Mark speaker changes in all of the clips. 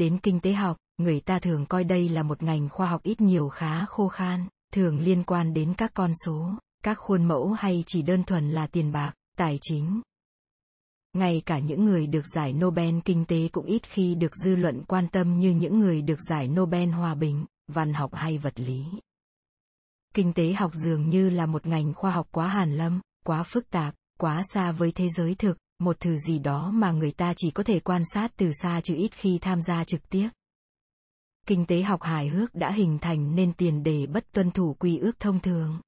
Speaker 1: đến kinh tế học, người ta thường coi đây là một ngành khoa học ít nhiều khá khô khan, thường liên quan đến các con số, các khuôn mẫu hay chỉ đơn thuần là tiền bạc, tài chính. Ngay cả những người được giải Nobel kinh tế cũng ít khi được dư luận quan tâm như những người được giải Nobel hòa bình, văn học hay vật lý. Kinh tế học dường như là một ngành khoa học quá hàn lâm, quá phức tạp, quá xa với thế giới thực, một thứ gì đó mà người ta chỉ có thể quan sát từ xa chứ ít khi tham gia trực tiếp. Kinh tế học hài hước đã hình thành nên tiền đề bất tuân thủ quy ước thông thường.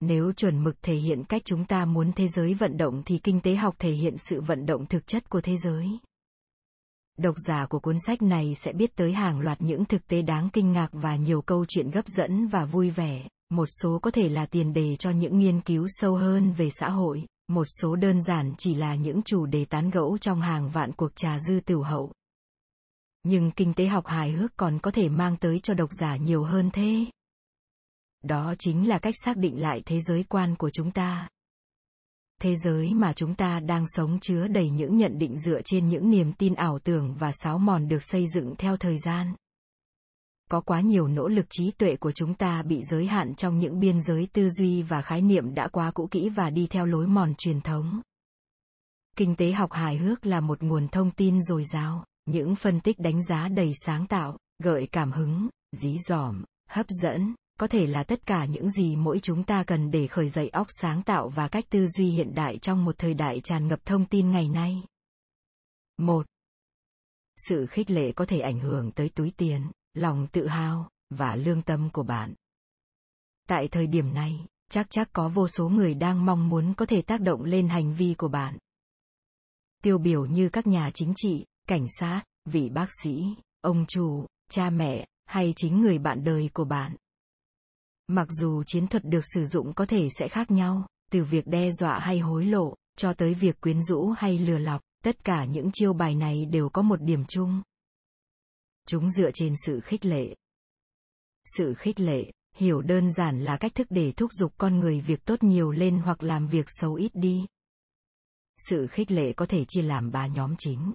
Speaker 1: Nếu chuẩn mực thể hiện cách chúng ta muốn thế giới vận động thì kinh tế học thể hiện sự vận động thực chất của thế giới. Độc giả của cuốn sách này sẽ biết tới hàng loạt những thực tế đáng kinh ngạc và nhiều câu chuyện gấp dẫn và vui vẻ, một số có thể là tiền đề cho những nghiên cứu sâu hơn về xã hội, một số đơn giản chỉ là những chủ đề tán gẫu trong hàng vạn cuộc trà dư tiểu hậu. Nhưng kinh tế học hài hước còn có thể mang tới cho độc giả nhiều hơn thế. Đó chính là cách xác định lại thế giới quan của chúng ta. Thế giới mà chúng ta đang sống chứa đầy những nhận định dựa trên những niềm tin ảo tưởng và sáo mòn được xây dựng theo thời gian có quá nhiều nỗ lực trí tuệ của chúng ta bị giới hạn trong những biên giới tư duy và khái niệm đã quá cũ kỹ và đi theo lối mòn truyền thống kinh tế học hài hước là một nguồn thông tin dồi dào, những phân tích đánh giá đầy sáng tạo, gợi cảm hứng, dí dỏm, hấp dẫn, có thể là tất cả những gì mỗi chúng ta cần để khởi dậy óc sáng tạo và cách tư duy hiện đại trong một thời đại tràn ngập thông tin ngày nay. 1. Sự khích lệ có thể ảnh hưởng tới túi tiền lòng tự hào và lương tâm của bạn. Tại thời điểm này, chắc chắc có vô số người đang mong muốn có thể tác động lên hành vi của bạn. Tiêu biểu như các nhà chính trị, cảnh sát, vị bác sĩ, ông chủ, cha mẹ hay chính người bạn đời của bạn. Mặc dù chiến thuật được sử dụng có thể sẽ khác nhau, từ việc đe dọa hay hối lộ, cho tới việc quyến rũ hay lừa lọc, tất cả những chiêu bài này đều có một điểm chung chúng dựa trên sự khích lệ. Sự khích lệ, hiểu đơn giản là cách thức để thúc giục con người việc tốt nhiều lên hoặc làm việc xấu ít đi. Sự khích lệ có thể chia làm ba nhóm chính.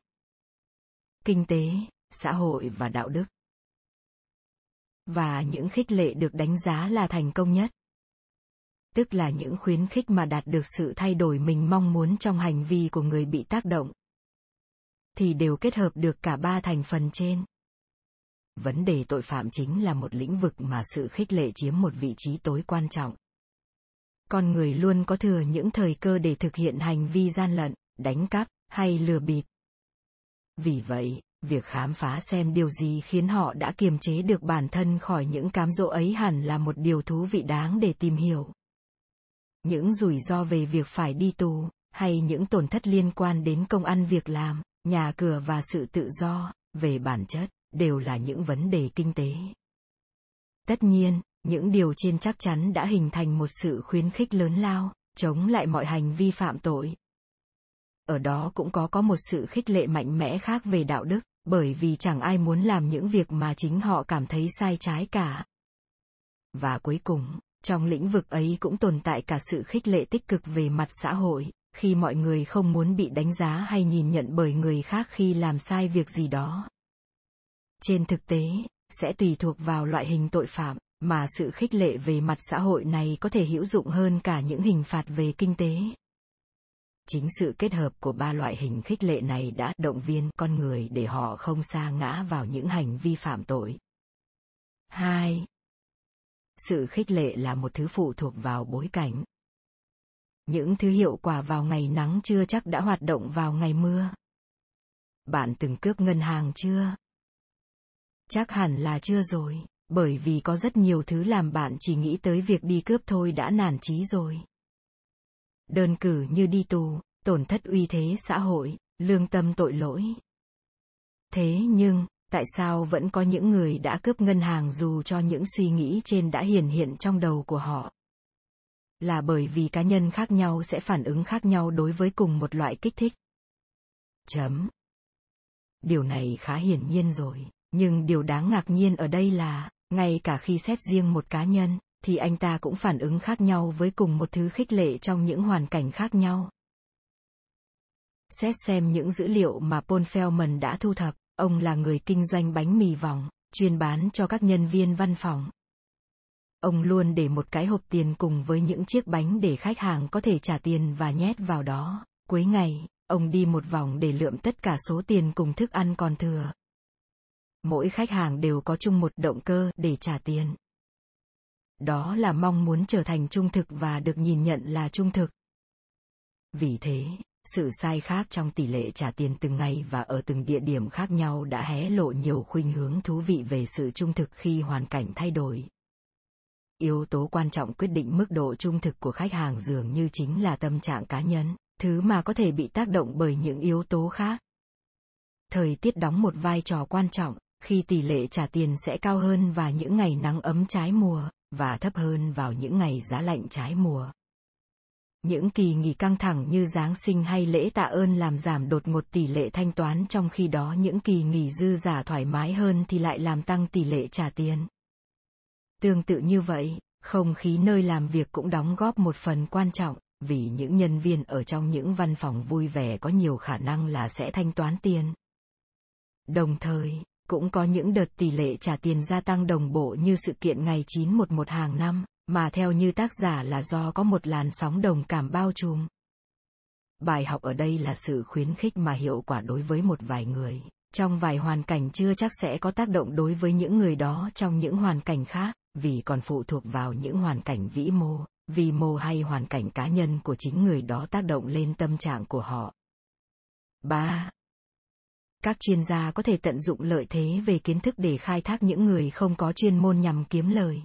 Speaker 1: Kinh tế, xã hội và đạo đức. Và những khích lệ được đánh giá là thành công nhất. Tức là những khuyến khích mà đạt được sự thay đổi mình mong muốn trong hành vi của người bị tác động. Thì đều kết hợp được cả ba thành phần trên vấn đề tội phạm chính là một lĩnh vực mà sự khích lệ chiếm một vị trí tối quan trọng. Con người luôn có thừa những thời cơ để thực hiện hành vi gian lận, đánh cắp hay lừa bịp. Vì vậy, việc khám phá xem điều gì khiến họ đã kiềm chế được bản thân khỏi những cám dỗ ấy hẳn là một điều thú vị đáng để tìm hiểu. Những rủi ro về việc phải đi tù, hay những tổn thất liên quan đến công ăn việc làm, nhà cửa và sự tự do, về bản chất đều là những vấn đề kinh tế. Tất nhiên, những điều trên chắc chắn đã hình thành một sự khuyến khích lớn lao, chống lại mọi hành vi phạm tội. Ở đó cũng có có một sự khích lệ mạnh mẽ khác về đạo đức, bởi vì chẳng ai muốn làm những việc mà chính họ cảm thấy sai trái cả. Và cuối cùng, trong lĩnh vực ấy cũng tồn tại cả sự khích lệ tích cực về mặt xã hội, khi mọi người không muốn bị đánh giá hay nhìn nhận bởi người khác khi làm sai việc gì đó trên thực tế, sẽ tùy thuộc vào loại hình tội phạm mà sự khích lệ về mặt xã hội này có thể hữu dụng hơn cả những hình phạt về kinh tế chính sự kết hợp của ba loại hình khích lệ này đã động viên con người để họ không sa ngã vào những hành vi phạm tội 2. Sự khích lệ là một thứ phụ thuộc vào bối cảnh. Những thứ hiệu quả vào ngày nắng chưa chắc đã hoạt động vào ngày mưa. Bạn từng cướp ngân hàng chưa? Chắc hẳn là chưa rồi, bởi vì có rất nhiều thứ làm bạn chỉ nghĩ tới việc đi cướp thôi đã nản chí rồi. Đơn cử như đi tù, tổn thất uy thế xã hội, lương tâm tội lỗi. Thế nhưng, tại sao vẫn có những người đã cướp ngân hàng dù cho những suy nghĩ trên đã hiển hiện trong đầu của họ? Là bởi vì cá nhân khác nhau sẽ phản ứng khác nhau đối với cùng một loại kích thích. Chấm. Điều này khá hiển nhiên rồi. Nhưng điều đáng ngạc nhiên ở đây là, ngay cả khi xét riêng một cá nhân, thì anh ta cũng phản ứng khác nhau với cùng một thứ khích lệ trong những hoàn cảnh khác nhau. Xét xem những dữ liệu mà Paul Feldman đã thu thập, ông là người kinh doanh bánh mì vòng, chuyên bán cho các nhân viên văn phòng. Ông luôn để một cái hộp tiền cùng với những chiếc bánh để khách hàng có thể trả tiền và nhét vào đó. Cuối ngày, ông đi một vòng để lượm tất cả số tiền cùng thức ăn còn thừa. Mỗi khách hàng đều có chung một động cơ để trả tiền. Đó là mong muốn trở thành trung thực và được nhìn nhận là trung thực. Vì thế, sự sai khác trong tỷ lệ trả tiền từng ngày và ở từng địa điểm khác nhau đã hé lộ nhiều khuynh hướng thú vị về sự trung thực khi hoàn cảnh thay đổi yếu tố quan trọng quyết định mức độ trung thực của khách hàng dường như chính là tâm trạng cá nhân thứ mà có thể bị tác động bởi những yếu tố khác thời tiết đóng một vai trò quan trọng khi tỷ lệ trả tiền sẽ cao hơn vào những ngày nắng ấm trái mùa và thấp hơn vào những ngày giá lạnh trái mùa những kỳ nghỉ căng thẳng như Giáng sinh hay lễ tạ ơn làm giảm đột ngột tỷ lệ thanh toán trong khi đó những kỳ nghỉ dư giả thoải mái hơn thì lại làm tăng tỷ lệ trả tiền. Tương tự như vậy, không khí nơi làm việc cũng đóng góp một phần quan trọng, vì những nhân viên ở trong những văn phòng vui vẻ có nhiều khả năng là sẽ thanh toán tiền. Đồng thời, cũng có những đợt tỷ lệ trả tiền gia tăng đồng bộ như sự kiện ngày 911 hàng năm, mà theo như tác giả là do có một làn sóng đồng cảm bao trùm. Bài học ở đây là sự khuyến khích mà hiệu quả đối với một vài người, trong vài hoàn cảnh chưa chắc sẽ có tác động đối với những người đó trong những hoàn cảnh khác, vì còn phụ thuộc vào những hoàn cảnh vĩ mô, vi mô hay hoàn cảnh cá nhân của chính người đó tác động lên tâm trạng của họ. 3. Các chuyên gia có thể tận dụng lợi thế về kiến thức để khai thác những người không có chuyên môn nhằm kiếm lời.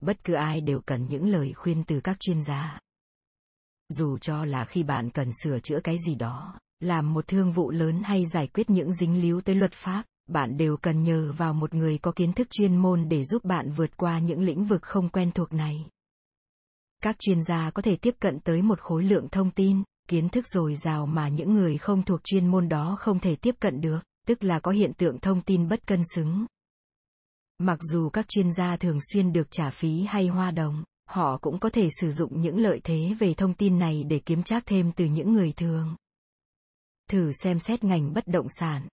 Speaker 1: Bất cứ ai đều cần những lời khuyên từ các chuyên gia. Dù cho là khi bạn cần sửa chữa cái gì đó, làm một thương vụ lớn hay giải quyết những dính líu tới luật pháp, bạn đều cần nhờ vào một người có kiến thức chuyên môn để giúp bạn vượt qua những lĩnh vực không quen thuộc này. Các chuyên gia có thể tiếp cận tới một khối lượng thông tin kiến thức dồi dào mà những người không thuộc chuyên môn đó không thể tiếp cận được tức là có hiện tượng thông tin bất cân xứng Mặc dù các chuyên gia thường xuyên được trả phí hay hoa đồng, họ cũng có thể sử dụng những lợi thế về thông tin này để kiếm trác thêm từ những người thường. Thử xem xét ngành bất động sản.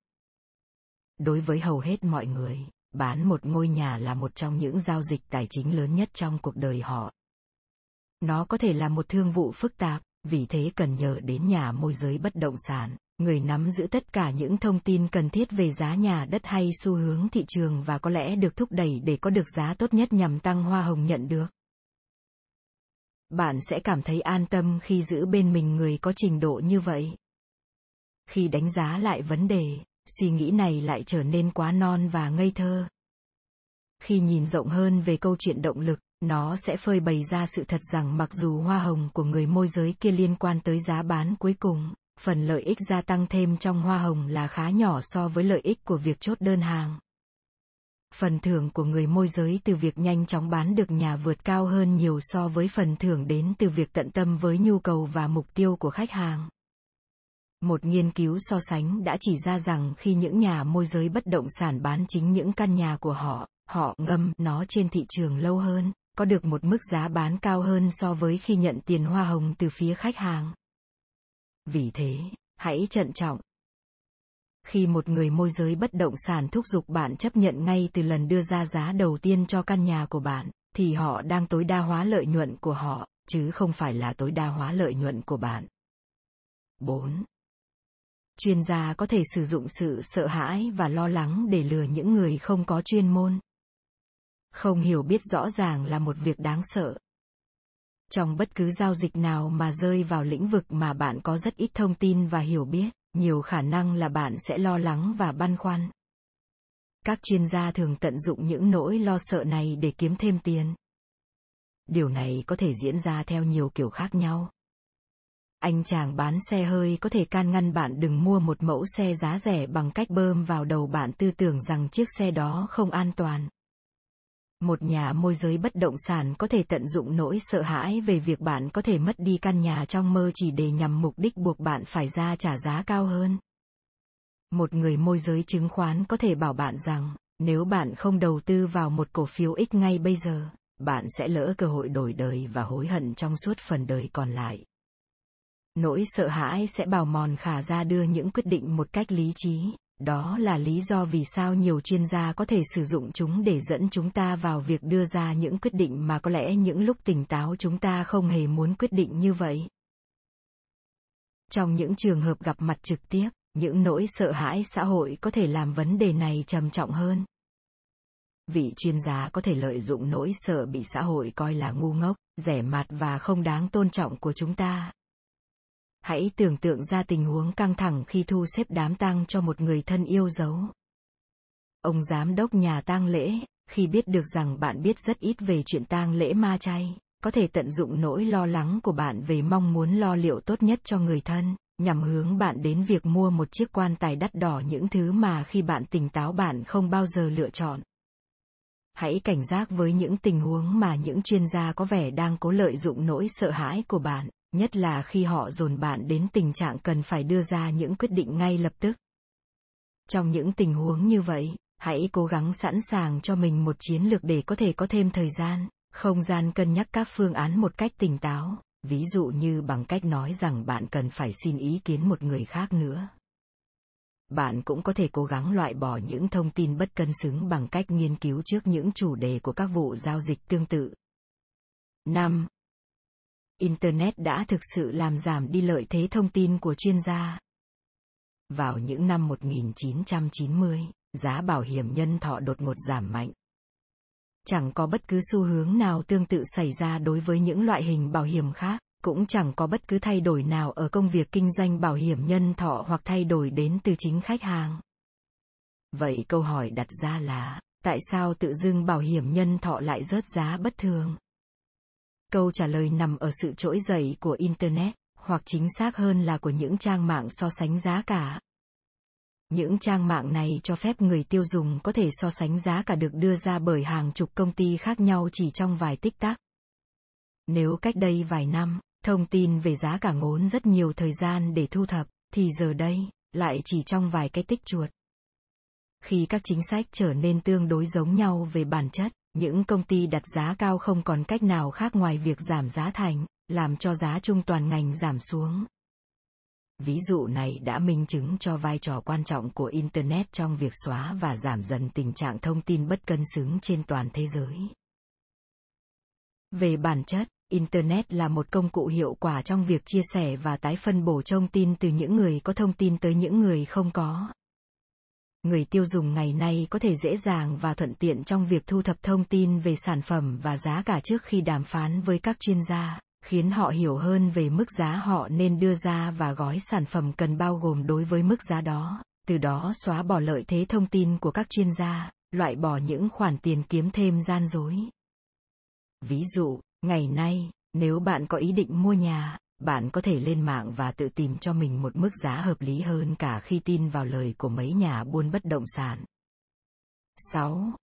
Speaker 1: Đối với hầu hết mọi người, bán một ngôi nhà là một trong những giao dịch tài chính lớn nhất trong cuộc đời họ. Nó có thể là một thương vụ phức tạp, vì thế cần nhờ đến nhà môi giới bất động sản người nắm giữ tất cả những thông tin cần thiết về giá nhà đất hay xu hướng thị trường và có lẽ được thúc đẩy để có được giá tốt nhất nhằm tăng hoa hồng nhận được. Bạn sẽ cảm thấy an tâm khi giữ bên mình người có trình độ như vậy. Khi đánh giá lại vấn đề, suy nghĩ này lại trở nên quá non và ngây thơ. Khi nhìn rộng hơn về câu chuyện động lực, nó sẽ phơi bày ra sự thật rằng mặc dù hoa hồng của người môi giới kia liên quan tới giá bán cuối cùng, phần lợi ích gia tăng thêm trong hoa hồng là khá nhỏ so với lợi ích của việc chốt đơn hàng. Phần thưởng của người môi giới từ việc nhanh chóng bán được nhà vượt cao hơn nhiều so với phần thưởng đến từ việc tận tâm với nhu cầu và mục tiêu của khách hàng. Một nghiên cứu so sánh đã chỉ ra rằng khi những nhà môi giới bất động sản bán chính những căn nhà của họ, họ ngâm nó trên thị trường lâu hơn, có được một mức giá bán cao hơn so với khi nhận tiền hoa hồng từ phía khách hàng. Vì thế, hãy trân trọng. Khi một người môi giới bất động sản thúc giục bạn chấp nhận ngay từ lần đưa ra giá đầu tiên cho căn nhà của bạn, thì họ đang tối đa hóa lợi nhuận của họ, chứ không phải là tối đa hóa lợi nhuận của bạn. 4. Chuyên gia có thể sử dụng sự sợ hãi và lo lắng để lừa những người không có chuyên môn. Không hiểu biết rõ ràng là một việc đáng sợ, trong bất cứ giao dịch nào mà rơi vào lĩnh vực mà bạn có rất ít thông tin và hiểu biết nhiều khả năng là bạn sẽ lo lắng và băn khoăn. Các chuyên gia thường tận dụng những nỗi lo sợ này để kiếm thêm tiền. Điều này có thể diễn ra theo nhiều kiểu khác nhau. Anh chàng bán xe hơi có thể can ngăn bạn đừng mua một mẫu xe giá rẻ bằng cách bơm vào đầu bạn tư tưởng rằng chiếc xe đó không an toàn một nhà môi giới bất động sản có thể tận dụng nỗi sợ hãi về việc bạn có thể mất đi căn nhà trong mơ chỉ để nhằm mục đích buộc bạn phải ra trả giá cao hơn. Một người môi giới chứng khoán có thể bảo bạn rằng, nếu bạn không đầu tư vào một cổ phiếu x ngay bây giờ, bạn sẽ lỡ cơ hội đổi đời và hối hận trong suốt phần đời còn lại. Nỗi sợ hãi sẽ bào mòn khả ra đưa những quyết định một cách lý trí đó là lý do vì sao nhiều chuyên gia có thể sử dụng chúng để dẫn chúng ta vào việc đưa ra những quyết định mà có lẽ những lúc tỉnh táo chúng ta không hề muốn quyết định như vậy. Trong những trường hợp gặp mặt trực tiếp, những nỗi sợ hãi xã hội có thể làm vấn đề này trầm trọng hơn. Vị chuyên gia có thể lợi dụng nỗi sợ bị xã hội coi là ngu ngốc, rẻ mạt và không đáng tôn trọng của chúng ta hãy tưởng tượng ra tình huống căng thẳng khi thu xếp đám tang cho một người thân yêu dấu. Ông giám đốc nhà tang lễ, khi biết được rằng bạn biết rất ít về chuyện tang lễ ma chay, có thể tận dụng nỗi lo lắng của bạn về mong muốn lo liệu tốt nhất cho người thân, nhằm hướng bạn đến việc mua một chiếc quan tài đắt đỏ những thứ mà khi bạn tỉnh táo bạn không bao giờ lựa chọn. Hãy cảnh giác với những tình huống mà những chuyên gia có vẻ đang cố lợi dụng nỗi sợ hãi của bạn nhất là khi họ dồn bạn đến tình trạng cần phải đưa ra những quyết định ngay lập tức trong những tình huống như vậy, hãy cố gắng sẵn sàng cho mình một chiến lược để có thể có thêm thời gian, không gian cân nhắc các phương án một cách tỉnh táo ví dụ như bằng cách nói rằng bạn cần phải xin ý kiến một người khác nữa bạn cũng có thể cố gắng loại bỏ những thông tin bất cân xứng bằng cách nghiên cứu trước những chủ đề của các vụ giao dịch tương tự. 5. Internet đã thực sự làm giảm đi lợi thế thông tin của chuyên gia. Vào những năm 1990, giá bảo hiểm nhân thọ đột ngột giảm mạnh. Chẳng có bất cứ xu hướng nào tương tự xảy ra đối với những loại hình bảo hiểm khác, cũng chẳng có bất cứ thay đổi nào ở công việc kinh doanh bảo hiểm nhân thọ hoặc thay đổi đến từ chính khách hàng. Vậy câu hỏi đặt ra là, tại sao tự dưng bảo hiểm nhân thọ lại rớt giá bất thường? Câu trả lời nằm ở sự trỗi dậy của Internet, hoặc chính xác hơn là của những trang mạng so sánh giá cả. Những trang mạng này cho phép người tiêu dùng có thể so sánh giá cả được đưa ra bởi hàng chục công ty khác nhau chỉ trong vài tích tắc. Nếu cách đây vài năm, thông tin về giá cả ngốn rất nhiều thời gian để thu thập, thì giờ đây, lại chỉ trong vài cái tích chuột. Khi các chính sách trở nên tương đối giống nhau về bản chất, những công ty đặt giá cao không còn cách nào khác ngoài việc giảm giá thành, làm cho giá chung toàn ngành giảm xuống. Ví dụ này đã minh chứng cho vai trò quan trọng của Internet trong việc xóa và giảm dần tình trạng thông tin bất cân xứng trên toàn thế giới. Về bản chất, Internet là một công cụ hiệu quả trong việc chia sẻ và tái phân bổ thông tin từ những người có thông tin tới những người không có người tiêu dùng ngày nay có thể dễ dàng và thuận tiện trong việc thu thập thông tin về sản phẩm và giá cả trước khi đàm phán với các chuyên gia, khiến họ hiểu hơn về mức giá họ nên đưa ra và gói sản phẩm cần bao gồm đối với mức giá đó. Từ đó xóa bỏ lợi thế thông tin của các chuyên gia, loại bỏ những khoản tiền kiếm thêm gian dối. Ví dụ, ngày nay, nếu bạn có ý định mua nhà bạn có thể lên mạng và tự tìm cho mình một mức giá hợp lý hơn cả khi tin vào lời của mấy nhà buôn bất động sản. 6.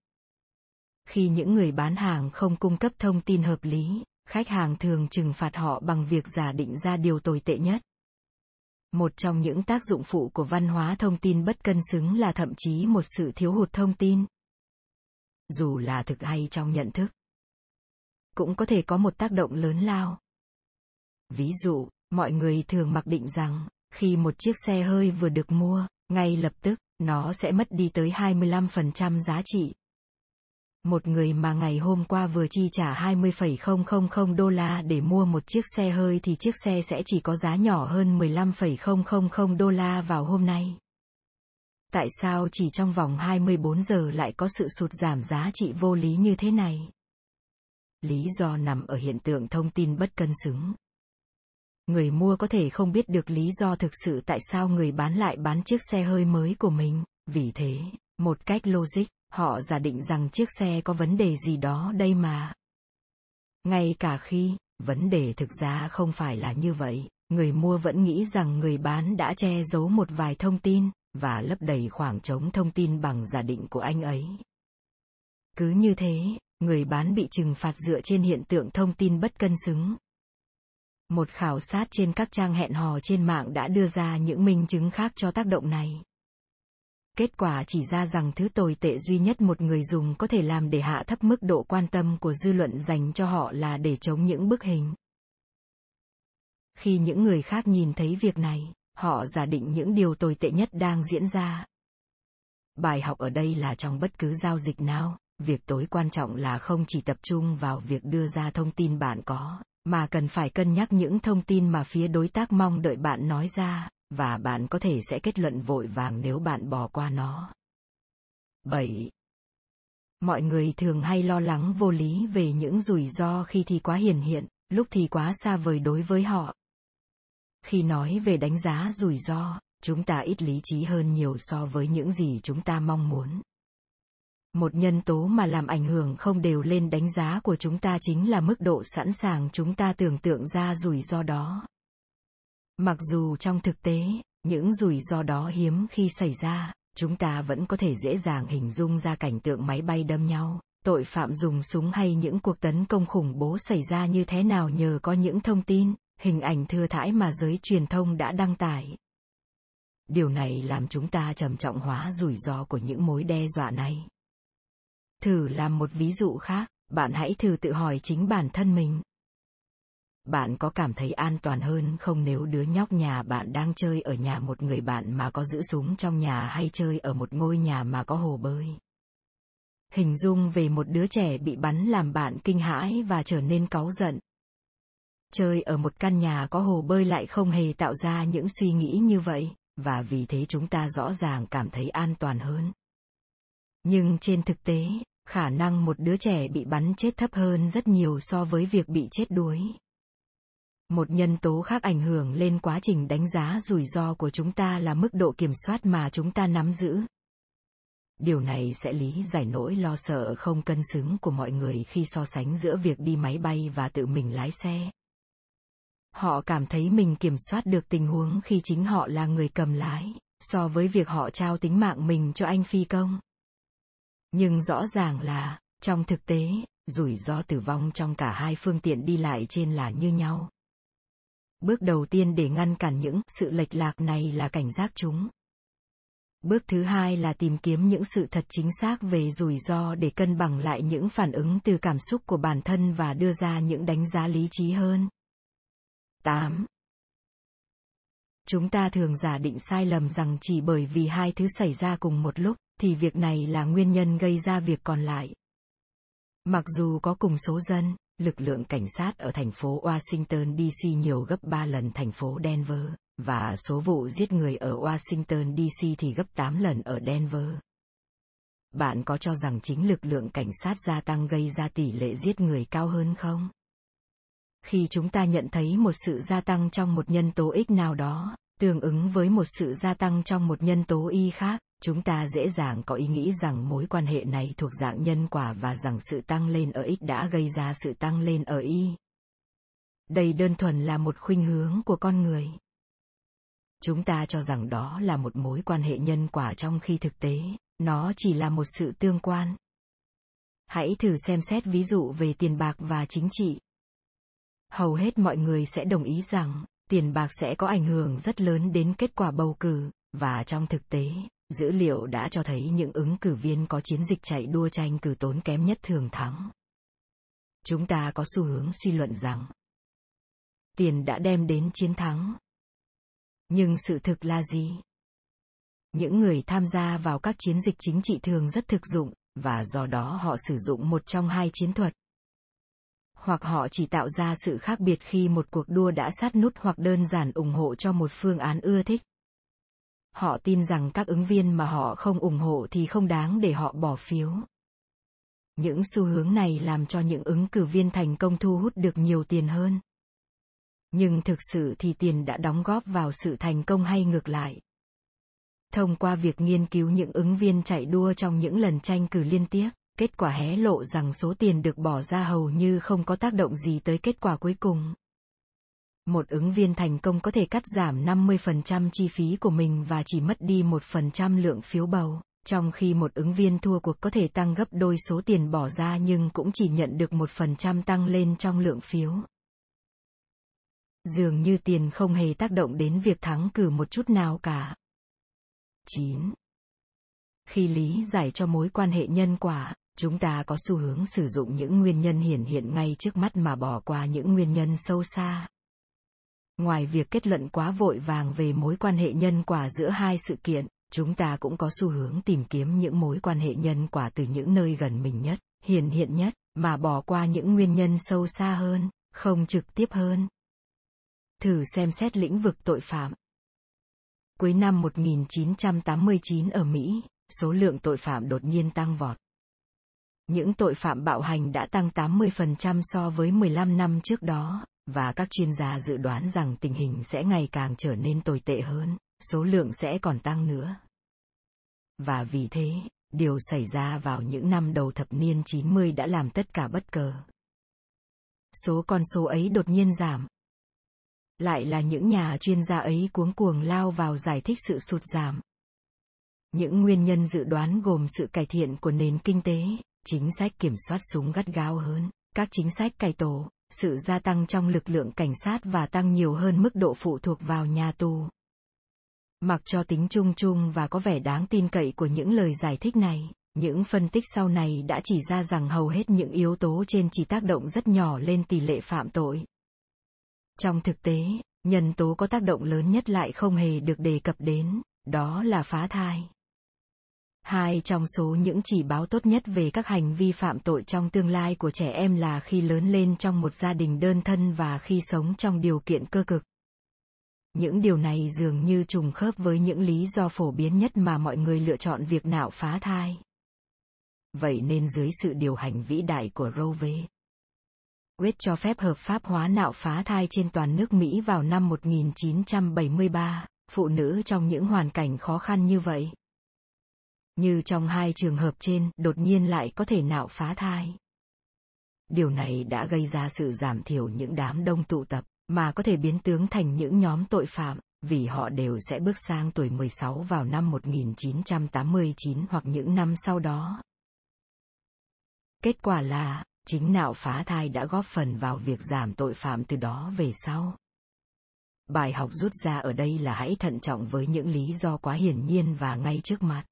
Speaker 1: Khi những người bán hàng không cung cấp thông tin hợp lý, khách hàng thường trừng phạt họ bằng việc giả định ra điều tồi tệ nhất. Một trong những tác dụng phụ của văn hóa thông tin bất cân xứng là thậm chí một sự thiếu hụt thông tin. Dù là thực hay trong nhận thức, cũng có thể có một tác động lớn lao. Ví dụ, mọi người thường mặc định rằng, khi một chiếc xe hơi vừa được mua, ngay lập tức, nó sẽ mất đi tới 25% giá trị. Một người mà ngày hôm qua vừa chi trả 20,000 đô la để mua một chiếc xe hơi thì chiếc xe sẽ chỉ có giá nhỏ hơn 15,000 đô la vào hôm nay. Tại sao chỉ trong vòng 24 giờ lại có sự sụt giảm giá trị vô lý như thế này? Lý do nằm ở hiện tượng thông tin bất cân xứng người mua có thể không biết được lý do thực sự tại sao người bán lại bán chiếc xe hơi mới của mình, vì thế, một cách logic, họ giả định rằng chiếc xe có vấn đề gì đó đây mà. Ngay cả khi, vấn đề thực ra không phải là như vậy, người mua vẫn nghĩ rằng người bán đã che giấu một vài thông tin, và lấp đầy khoảng trống thông tin bằng giả định của anh ấy. Cứ như thế, người bán bị trừng phạt dựa trên hiện tượng thông tin bất cân xứng, một khảo sát trên các trang hẹn hò trên mạng đã đưa ra những minh chứng khác cho tác động này. Kết quả chỉ ra rằng thứ tồi tệ duy nhất một người dùng có thể làm để hạ thấp mức độ quan tâm của dư luận dành cho họ là để chống những bức hình. Khi những người khác nhìn thấy việc này, họ giả định những điều tồi tệ nhất đang diễn ra. Bài học ở đây là trong bất cứ giao dịch nào, việc tối quan trọng là không chỉ tập trung vào việc đưa ra thông tin bạn có, mà cần phải cân nhắc những thông tin mà phía đối tác mong đợi bạn nói ra, và bạn có thể sẽ kết luận vội vàng nếu bạn bỏ qua nó. 7. Mọi người thường hay lo lắng vô lý về những rủi ro khi thì quá hiển hiện, lúc thì quá xa vời đối với họ. Khi nói về đánh giá rủi ro, chúng ta ít lý trí hơn nhiều so với những gì chúng ta mong muốn. Một nhân tố mà làm ảnh hưởng không đều lên đánh giá của chúng ta chính là mức độ sẵn sàng chúng ta tưởng tượng ra rủi ro đó. Mặc dù trong thực tế, những rủi ro đó hiếm khi xảy ra, chúng ta vẫn có thể dễ dàng hình dung ra cảnh tượng máy bay đâm nhau, tội phạm dùng súng hay những cuộc tấn công khủng bố xảy ra như thế nào nhờ có những thông tin, hình ảnh thừa thãi mà giới truyền thông đã đăng tải. Điều này làm chúng ta trầm trọng hóa rủi ro của những mối đe dọa này. Thử làm một ví dụ khác, bạn hãy thử tự hỏi chính bản thân mình. Bạn có cảm thấy an toàn hơn không nếu đứa nhóc nhà bạn đang chơi ở nhà một người bạn mà có giữ súng trong nhà hay chơi ở một ngôi nhà mà có hồ bơi? Hình dung về một đứa trẻ bị bắn làm bạn kinh hãi và trở nên cáu giận. Chơi ở một căn nhà có hồ bơi lại không hề tạo ra những suy nghĩ như vậy, và vì thế chúng ta rõ ràng cảm thấy an toàn hơn. Nhưng trên thực tế, khả năng một đứa trẻ bị bắn chết thấp hơn rất nhiều so với việc bị chết đuối. Một nhân tố khác ảnh hưởng lên quá trình đánh giá rủi ro của chúng ta là mức độ kiểm soát mà chúng ta nắm giữ. Điều này sẽ lý giải nỗi lo sợ không cân xứng của mọi người khi so sánh giữa việc đi máy bay và tự mình lái xe. Họ cảm thấy mình kiểm soát được tình huống khi chính họ là người cầm lái, so với việc họ trao tính mạng mình cho anh phi công nhưng rõ ràng là, trong thực tế, rủi ro tử vong trong cả hai phương tiện đi lại trên là như nhau bước đầu tiên để ngăn cản những sự lệch lạc này là cảnh giác chúng bước thứ hai là tìm kiếm những sự thật chính xác về rủi ro để cân bằng lại những phản ứng từ cảm xúc của bản thân và đưa ra những đánh giá lý trí hơn 8. Chúng ta thường giả định sai lầm rằng chỉ bởi vì hai thứ xảy ra cùng một lúc, thì việc này là nguyên nhân gây ra việc còn lại. Mặc dù có cùng số dân, lực lượng cảnh sát ở thành phố Washington DC nhiều gấp 3 lần thành phố Denver, và số vụ giết người ở Washington DC thì gấp 8 lần ở Denver. Bạn có cho rằng chính lực lượng cảnh sát gia tăng gây ra tỷ lệ giết người cao hơn không? Khi chúng ta nhận thấy một sự gia tăng trong một nhân tố X nào đó, tương ứng với một sự gia tăng trong một nhân tố Y khác, chúng ta dễ dàng có ý nghĩ rằng mối quan hệ này thuộc dạng nhân quả và rằng sự tăng lên ở x đã gây ra sự tăng lên ở y. Đây đơn thuần là một khuynh hướng của con người. Chúng ta cho rằng đó là một mối quan hệ nhân quả trong khi thực tế nó chỉ là một sự tương quan. Hãy thử xem xét ví dụ về tiền bạc và chính trị hầu hết mọi người sẽ đồng ý rằng, tiền bạc sẽ có ảnh hưởng rất lớn đến kết quả bầu cử, và trong thực tế, dữ liệu đã cho thấy những ứng cử viên có chiến dịch chạy đua tranh cử tốn kém nhất thường thắng. Chúng ta có xu hướng suy luận rằng, tiền đã đem đến chiến thắng. Nhưng sự thực là gì? Những người tham gia vào các chiến dịch chính trị thường rất thực dụng, và do đó họ sử dụng một trong hai chiến thuật hoặc họ chỉ tạo ra sự khác biệt khi một cuộc đua đã sát nút hoặc đơn giản ủng hộ cho một phương án ưa thích. Họ tin rằng các ứng viên mà họ không ủng hộ thì không đáng để họ bỏ phiếu. Những xu hướng này làm cho những ứng cử viên thành công thu hút được nhiều tiền hơn. Nhưng thực sự thì tiền đã đóng góp vào sự thành công hay ngược lại? Thông qua việc nghiên cứu những ứng viên chạy đua trong những lần tranh cử liên tiếp kết quả hé lộ rằng số tiền được bỏ ra hầu như không có tác động gì tới kết quả cuối cùng một ứng viên thành công có thể cắt giảm 50% chi phí của mình và chỉ mất đi 1% lượng phiếu bầu, trong khi một ứng viên thua cuộc có thể tăng gấp đôi số tiền bỏ ra nhưng cũng chỉ nhận được 1% tăng lên trong lượng phiếu. Dường như tiền không hề tác động đến việc thắng cử một chút nào cả. 9. Khi lý giải cho mối quan hệ nhân quả, chúng ta có xu hướng sử dụng những nguyên nhân hiển hiện ngay trước mắt mà bỏ qua những nguyên nhân sâu xa ngoài việc kết luận quá vội vàng về mối quan hệ nhân quả giữa hai sự kiện chúng ta cũng có xu hướng tìm kiếm những mối quan hệ nhân quả từ những nơi gần mình nhất, hiển hiện nhất, mà bỏ qua những nguyên nhân sâu xa hơn, không trực tiếp hơn. Thử xem xét lĩnh vực tội phạm. Cuối năm 1989 ở Mỹ, số lượng tội phạm đột nhiên tăng vọt. Những tội phạm bạo hành đã tăng 80% so với 15 năm trước đó, và các chuyên gia dự đoán rằng tình hình sẽ ngày càng trở nên tồi tệ hơn, số lượng sẽ còn tăng nữa. Và vì thế, điều xảy ra vào những năm đầu thập niên 90 đã làm tất cả bất cờ. Số con số ấy đột nhiên giảm. Lại là những nhà chuyên gia ấy cuống cuồng lao vào giải thích sự sụt giảm. Những nguyên nhân dự đoán gồm sự cải thiện của nền kinh tế, chính sách kiểm soát súng gắt gao hơn, các chính sách cải tổ, sự gia tăng trong lực lượng cảnh sát và tăng nhiều hơn mức độ phụ thuộc vào nhà tù. Mặc cho tính chung chung và có vẻ đáng tin cậy của những lời giải thích này, những phân tích sau này đã chỉ ra rằng hầu hết những yếu tố trên chỉ tác động rất nhỏ lên tỷ lệ phạm tội. Trong thực tế, nhân tố có tác động lớn nhất lại không hề được đề cập đến, đó là phá thai. Hai trong số những chỉ báo tốt nhất về các hành vi phạm tội trong tương lai của trẻ em là khi lớn lên trong một gia đình đơn thân và khi sống trong điều kiện cơ cực. Những điều này dường như trùng khớp với những lý do phổ biến nhất mà mọi người lựa chọn việc nạo phá thai. Vậy nên dưới sự điều hành vĩ đại của Roe v. Wade cho phép hợp pháp hóa nạo phá thai trên toàn nước Mỹ vào năm 1973, phụ nữ trong những hoàn cảnh khó khăn như vậy như trong hai trường hợp trên, đột nhiên lại có thể nạo phá thai. Điều này đã gây ra sự giảm thiểu những đám đông tụ tập, mà có thể biến tướng thành những nhóm tội phạm, vì họ đều sẽ bước sang tuổi 16 vào năm 1989 hoặc những năm sau đó. Kết quả là, chính nạo phá thai đã góp phần vào việc giảm tội phạm từ đó về sau. Bài học rút ra ở đây là hãy thận trọng với những lý do quá hiển nhiên và ngay trước mặt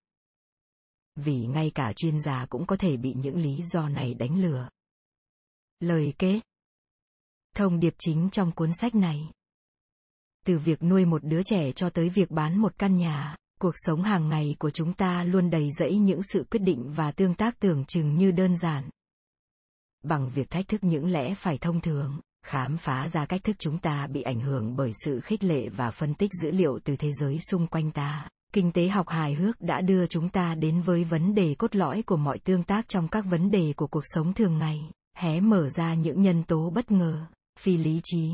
Speaker 1: vì ngay cả chuyên gia cũng có thể bị những lý do này đánh lừa. Lời kết Thông điệp chính trong cuốn sách này Từ việc nuôi một đứa trẻ cho tới việc bán một căn nhà, cuộc sống hàng ngày của chúng ta luôn đầy rẫy những sự quyết định và tương tác tưởng chừng như đơn giản. Bằng việc thách thức những lẽ phải thông thường, khám phá ra cách thức chúng ta bị ảnh hưởng bởi sự khích lệ và phân tích dữ liệu từ thế giới xung quanh ta kinh tế học hài hước đã đưa chúng ta đến với vấn đề cốt lõi của mọi tương tác trong các vấn đề của cuộc sống thường ngày. Hé mở ra những nhân tố bất ngờ, phi lý trí.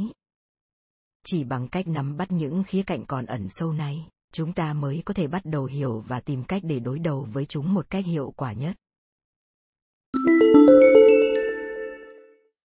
Speaker 1: Chỉ bằng cách nắm bắt những khía cạnh còn ẩn sâu này, chúng ta mới có thể bắt đầu hiểu và tìm cách để đối đầu với chúng một cách hiệu quả nhất.